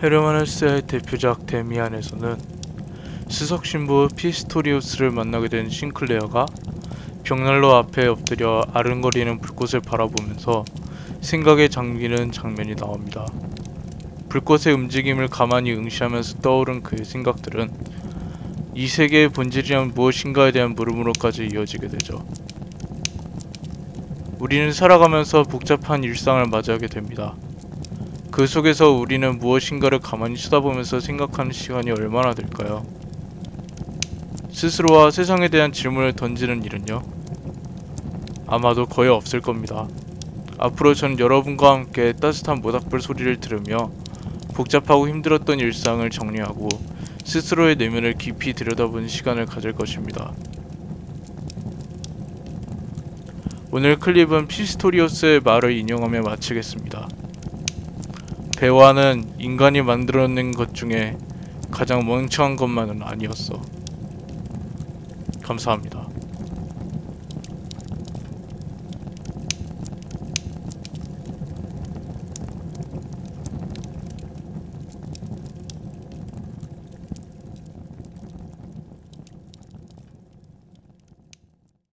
헤르만 헤세의 대표작 데미안에서는 수석 신부 피스토리우스를 만나게 된 싱클레어가 벽난로 앞에 엎드려 아른거리는 불꽃을 바라보면서 생각에 잠기는 장면이 나옵니다. 불꽃의 움직임을 가만히 응시하면서 떠오른 그의 생각들은 이 세계의 본질이란 무엇인가에 대한 물음으로까지 이어지게 되죠. 우리는 살아가면서 복잡한 일상을 맞이하게 됩니다. 그 속에서 우리는 무엇인가를 가만히 쳐다보면서 생각하는 시간이 얼마나 될까요? 스스로와 세상에 대한 질문을 던지는 일은요? 아마도 거의 없을 겁니다. 앞으로 전 여러분과 함께 따뜻한 모닥불 소리를 들으며 복잡하고 힘들었던 일상을 정리하고 스스로의 내면을 깊이 들여다보는 시간을 가질 것입니다. 오늘 클립은 피스토리오스의 말을 인용하며 마치겠습니다. 배화는 인간이 만들어낸 것 중에 가장 멍청한 것만은 아니었어. 감사합니다.